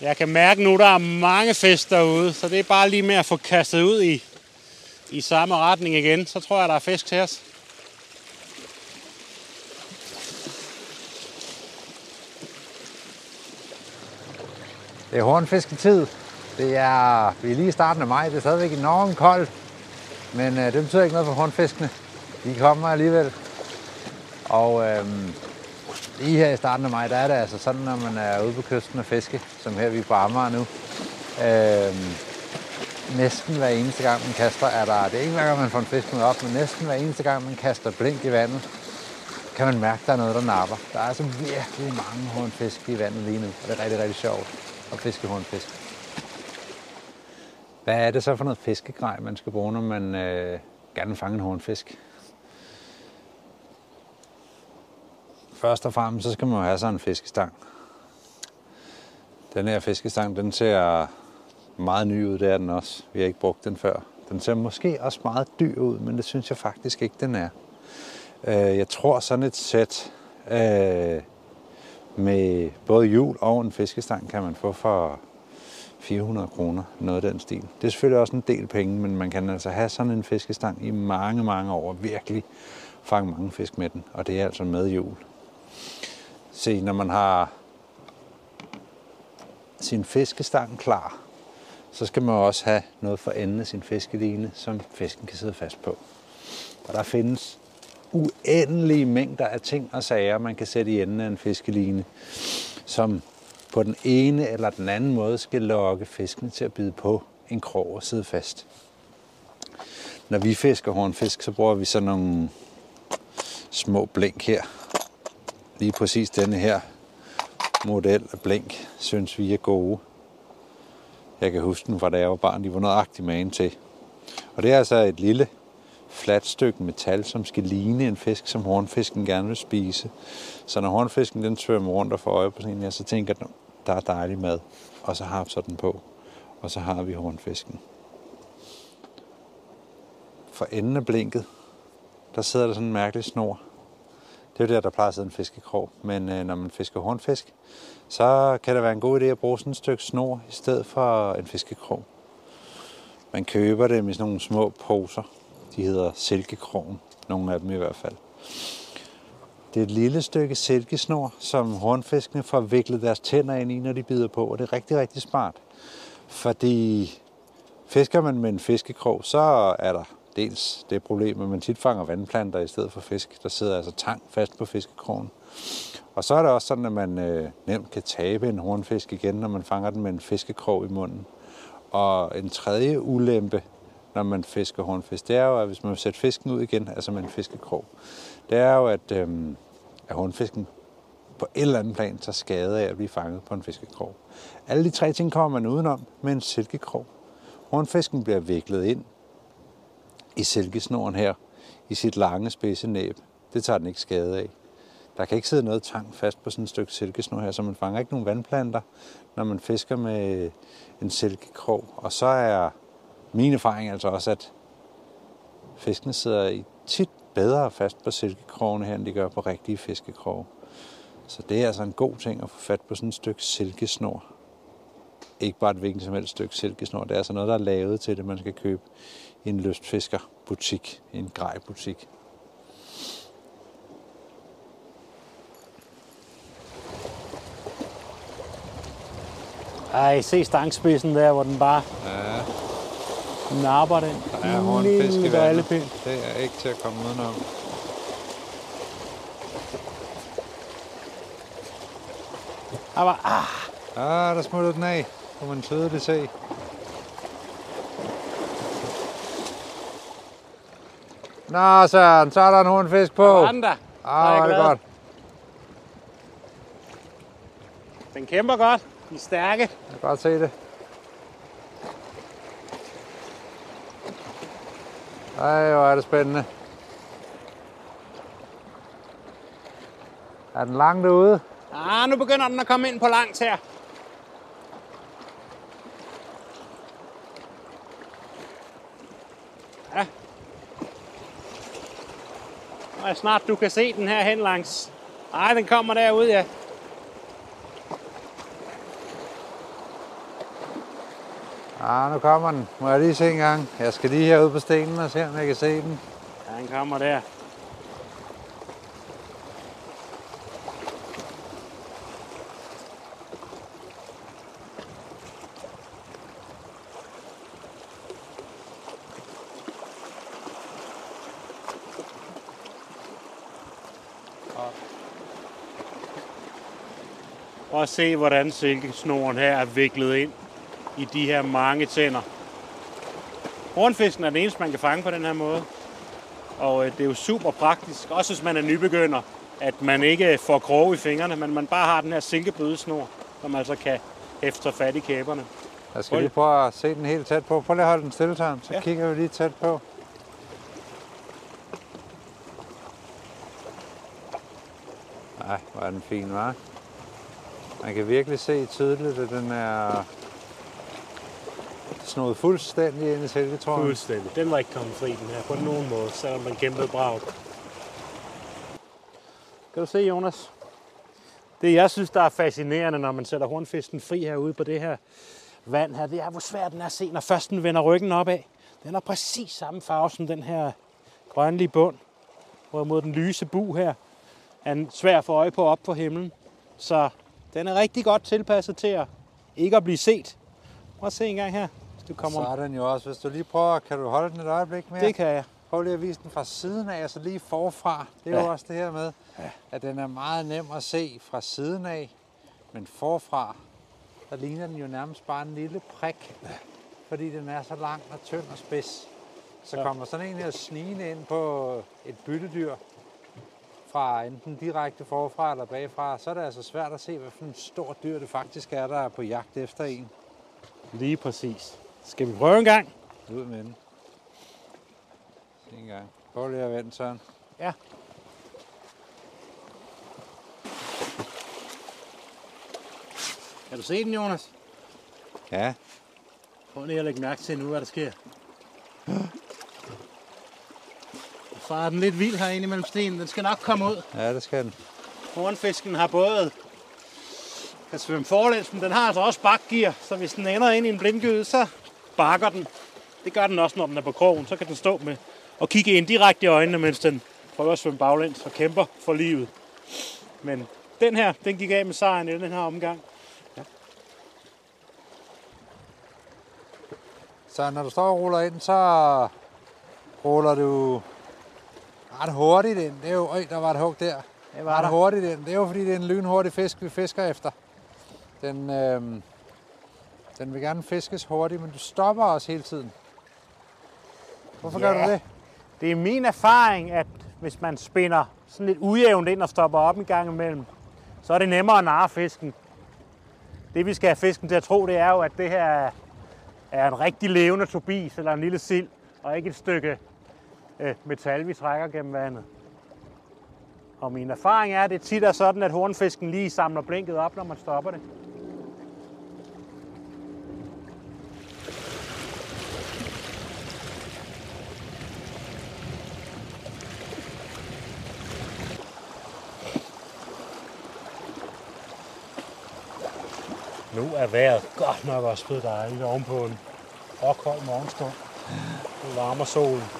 Jeg kan mærke nu, der er mange fisk derude, så det er bare lige med at få kastet ud i, i samme retning igen. Så tror jeg, der er fisk til os. Det er hornfisketid. Det er, vi er lige i starten af maj. Det er stadigvæk enormt koldt. Men øh, det betyder ikke noget for hornfiskene. De kommer alligevel. Og øhm, lige her i starten af maj, der er det altså sådan, når man er ude på kysten og fiske, som her vi er på Amager nu. Øh, næsten hver eneste gang, man kaster, er der, det er ikke hver gang, man får en fisk med op, men næsten hver eneste gang, man kaster blink i vandet, kan man mærke, at der er noget, der napper. Der er altså virkelig mange hornfisk i vandet lige nu, og det er rigtig, rigtig sjovt at fiske hornfisk. Hvad er det så for noget fiskegrej, man skal bruge, når man øh, gerne vil fange en hornfisk? Først og fremmest, så skal man jo have sådan en fiskestang. Den her fiskestang, den ser meget ny ud, det er den også. Vi har ikke brugt den før. Den ser måske også meget dyr ud, men det synes jeg faktisk ikke, den er. Øh, jeg tror sådan et sæt øh, med både hjul og en fiskestang kan man få for 400 kroner, noget af den stil. Det er selvfølgelig også en del penge, men man kan altså have sådan en fiskestang i mange, mange år, virkelig fange mange fisk med den, og det er altså med hjul. Se, når man har sin fiskestang klar, så skal man også have noget for enden af sin fiskeline, som fisken kan sidde fast på. Og der findes uendelige mængder af ting og sager, man kan sætte i enden af en fiskeline, som på den ene eller den anden måde skal lokke fiskene til at bide på en krog og sidde fast. Når vi fisker hornfisk, så bruger vi sådan nogle små blink her. Lige præcis denne her model af blink, synes vi er gode. Jeg kan huske den fra da jeg var barn, de var nøjagtigt magen til. Og det er altså et lille fladt stykke metal, som skal ligne en fisk, som hornfisken gerne vil spise. Så når hornfisken den svømmer rundt og får øje på sådan en, så tænker den, der er dejlig mad. Og så har vi sådan på. Og så har vi hornfisken. For enden af blinket, der sidder der sådan en mærkelig snor. Det er jo der, der plejer at sidde en fiskekrog. Men øh, når man fisker hornfisk, så kan det være en god idé at bruge sådan et stykke snor i stedet for en fiskekrog. Man køber dem i sådan nogle små poser. De hedder silkekrogen. Nogle af dem i hvert fald. Det er et lille stykke silkesnor, som hornfiskene får viklet deres tænder ind i, når de bider på. Og det er rigtig, rigtig smart. Fordi fisker man med en fiskekrog, så er der dels det problem, at man tit fanger vandplanter i stedet for fisk. Der sidder altså tang fast på fiskekrogen. Og så er det også sådan, at man øh, nemt kan tabe en hornfisk igen, når man fanger den med en fiskekrog i munden. Og en tredje ulempe, når man fisker hornfisk, det er jo, at hvis man vil sætte fisken ud igen, altså med en fiskekrog, det er jo, at, øh, at hornfisken på et eller andet plan tager skade af at blive fanget på en fiskekrog. Alle de tre ting kommer man udenom med en silkekrog. Hornfisken bliver viklet ind i silkesnoren her, i sit lange spidse næb. Det tager den ikke skade af. Der kan ikke sidde noget tang fast på sådan et stykke silkesnor her, så man fanger ikke nogen vandplanter, når man fisker med en silkekrog. Og så er min erfaring altså også, at fiskene sidder i tit bedre fast på silkekrogene her, end de gør på rigtige fiskekroge. Så det er altså en god ting at få fat på sådan et stykke silkesnor. Ikke bare et hvilken som helst stykke silkesnor. Det er altså noget, der er lavet til det, man skal købe en lystfiskerbutik, en grejbutik. Ej, se stangspidsen der, hvor den bare Ja, napper den. der er hornfisk i Lille vandet. Det er ikke til at komme udenom. Var, ah, Ah, der smuttede den af. Kunne man tydeligt se. Nå, Søren, så er der en hornfisk på. der var den der. Så er Ah, er det godt. Den kæmper godt. De er stærke. Jeg kan godt se det. Ej, hvor er det spændende. Er den langt ude? Ah, nu begynder den at komme ind på langt her. jeg snart du kan se den her hen langs. Ej, den kommer derud, ja. Ah, nu kommer den. Må jeg lige se en gang? Jeg skal lige herud på stenen og se, om jeg kan se den. Ja, den kommer der. At se, hvordan silkesnoren her er viklet ind i de her mange tænder. Hornfisken er den eneste, man kan fange på den her måde. Og øh, det er jo super praktisk, også hvis man er nybegynder, at man ikke får kroge i fingrene, men man bare har den her silkebødesnor, som altså kan hæfte sig fat i kæberne. Jeg skal lige prøve at se den helt tæt på. Prøv lige at holde den stille, Søren. Så Ja. kigger vi lige tæt på. Nej, hvor er den fin, hva'? Man kan virkelig se tydeligt, at den er snoet fuldstændig ind i silketråden. Fuldstændig. Den var ikke kommet fri, den her, på nogen måde, selvom den kæmpede brag. Kan du se, Jonas? Det, jeg synes, der er fascinerende, når man sætter hornfisken fri herude på det her vand her, det er, hvor svært den er at se, når først den vender ryggen opad. Den har præcis samme farve som den her grønlige bund, hvorimod den lyse bu her er svær at få øje på op på himlen. Så den er rigtig godt tilpasset til at ikke at blive set. Prøv at se en gang her, hvis du kommer. Så er den jo også. Hvis du lige prøver, kan du holde den et øjeblik mere? Det kan jeg. Prøv lige at vise den fra siden af, altså lige forfra. Det er ja. Jo også det her med, ja. at den er meget nem at se fra siden af, men forfra, der ligner den jo nærmest bare en lille prik, ja. fordi den er så lang og tynd og spids. Så Ja. kommer sådan en her snigende ind på et byttedyr, fra enten direkte forfra eller bagfra, så er det altså svært at se, hvad for en stor dyr det faktisk er, der er på jagt efter en. Lige præcis. Skal vi prøve en gang? Ud med den. Se en gang. Prøv lige at vente, Søren. Ja. Kan du se den, Jonas? Ja, Prøv lige at lægge mærke til nu, hvad der sker. Så er den lidt vild herinde mellem stenen. Den skal nok komme ud. ja, det skal den. Hornfisken har både kan svømme forlæns, men den har altså også bakgear, så hvis den ender ind i en blindgyde, så bakker den. Det gør den også, når den er på krogen. Så kan den stå med og kigge ind direkte i øjnene, mens den prøver at svømme baglæns og kæmper for livet. Men den her, den gik af med sejren i den her omgang. Så når du står og ruller ind, så ruller du ret hurtigt ind. Det er jo, øj, der var et hug der. Det Ret hurtigt ind. Det er jo fordi, det er en lynhurtig fisk, vi fisker efter. Den, øhm, den vil gerne fiskes hurtigt, men du stopper også hele tiden. Hvorfor gør Ja. du det? Det er min erfaring, at hvis man spinder sådan lidt ujævnt ind og stopper op en gang imellem, så er det nemmere at narre fisken. Det vi skal have fisken til at tro, det er jo, at det her er en rigtig levende turbis eller en lille sild, og ikke et stykke øh, metal, vi trækker gennem vandet. Og min erfaring er, at det tit er sådan, at hornfisken lige samler blinket op, når man stopper det. Nu er vejret godt nok også blevet dejligt ovenpå en råkold morgenstund. Nu varmer solen.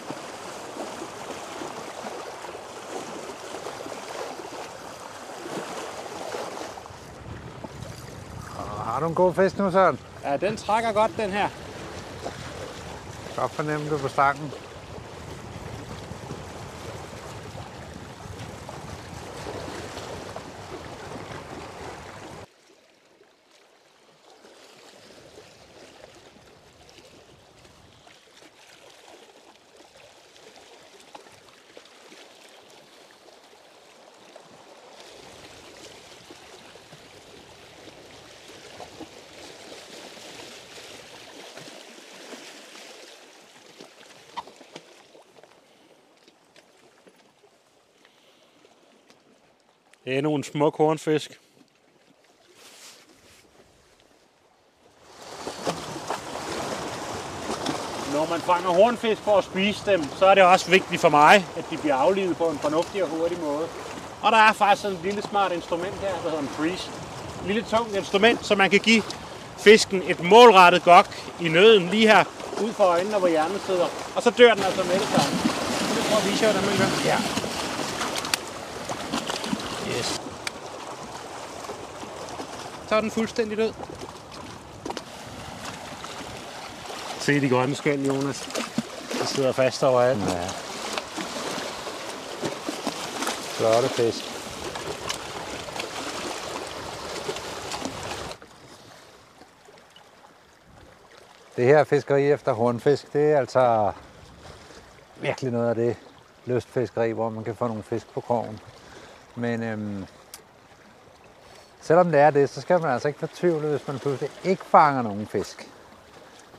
Har du en god fisk nu, Søren? Ja, den trækker godt, den her. Godt fornemme det på stangen. Det er nogle små kornfisk. Når man fanger hornfisk for at spise dem, så er det også vigtigt for mig, at de bliver aflivet på en fornuftig og hurtig måde. Og der er faktisk sådan et lille smart instrument her, der hedder en freeze. Et lille tungt instrument, så man kan give fisken et målrettet gok i nøden lige her ud for øjnene, hvor hjernen sidder. Og så dør den altså med det samme. Det prøver at vise jer, hvordan man gør. Ja. Så er den fuldstændig død. Se de grønne skæld, Jonas. De sidder fast overalt. Ja. Flotte fisk. Det her fiskeri efter hornfisk, det er altså virkelig noget af det lystfiskeri, hvor man kan få nogle fisk på krogen. Men øhm, selvom det er det, så skal man altså ikke fortvivle, hvis man pludselig ikke fanger nogen fisk.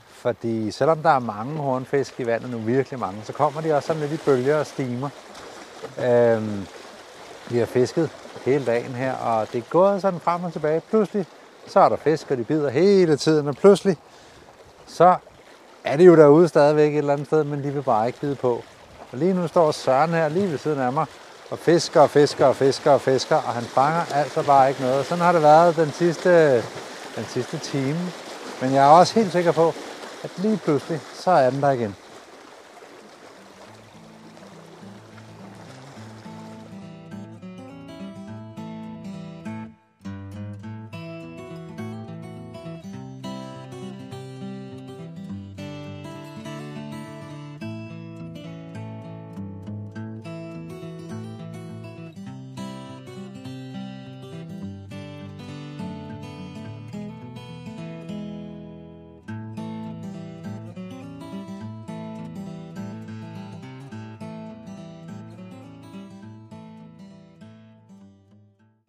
Fordi selvom der er mange hornfisk i vandet nu, virkelig mange, så kommer de også sådan lidt i bølger og stimer. Øhm, vi har fisket hele dagen her, og det er gået sådan frem og tilbage. Pludselig så er der fisk, og de bider hele tiden, og pludselig så er de jo derude stadigvæk et eller andet sted, men de vil bare ikke bide på. Og lige nu står Søren her lige ved siden af mig, og fisker og fisker og fisker og fisker, og han fanger altså bare ikke noget. Sådan har det været den sidste, den sidste time. Men jeg er også helt sikker på, at lige pludselig, så er den der igen.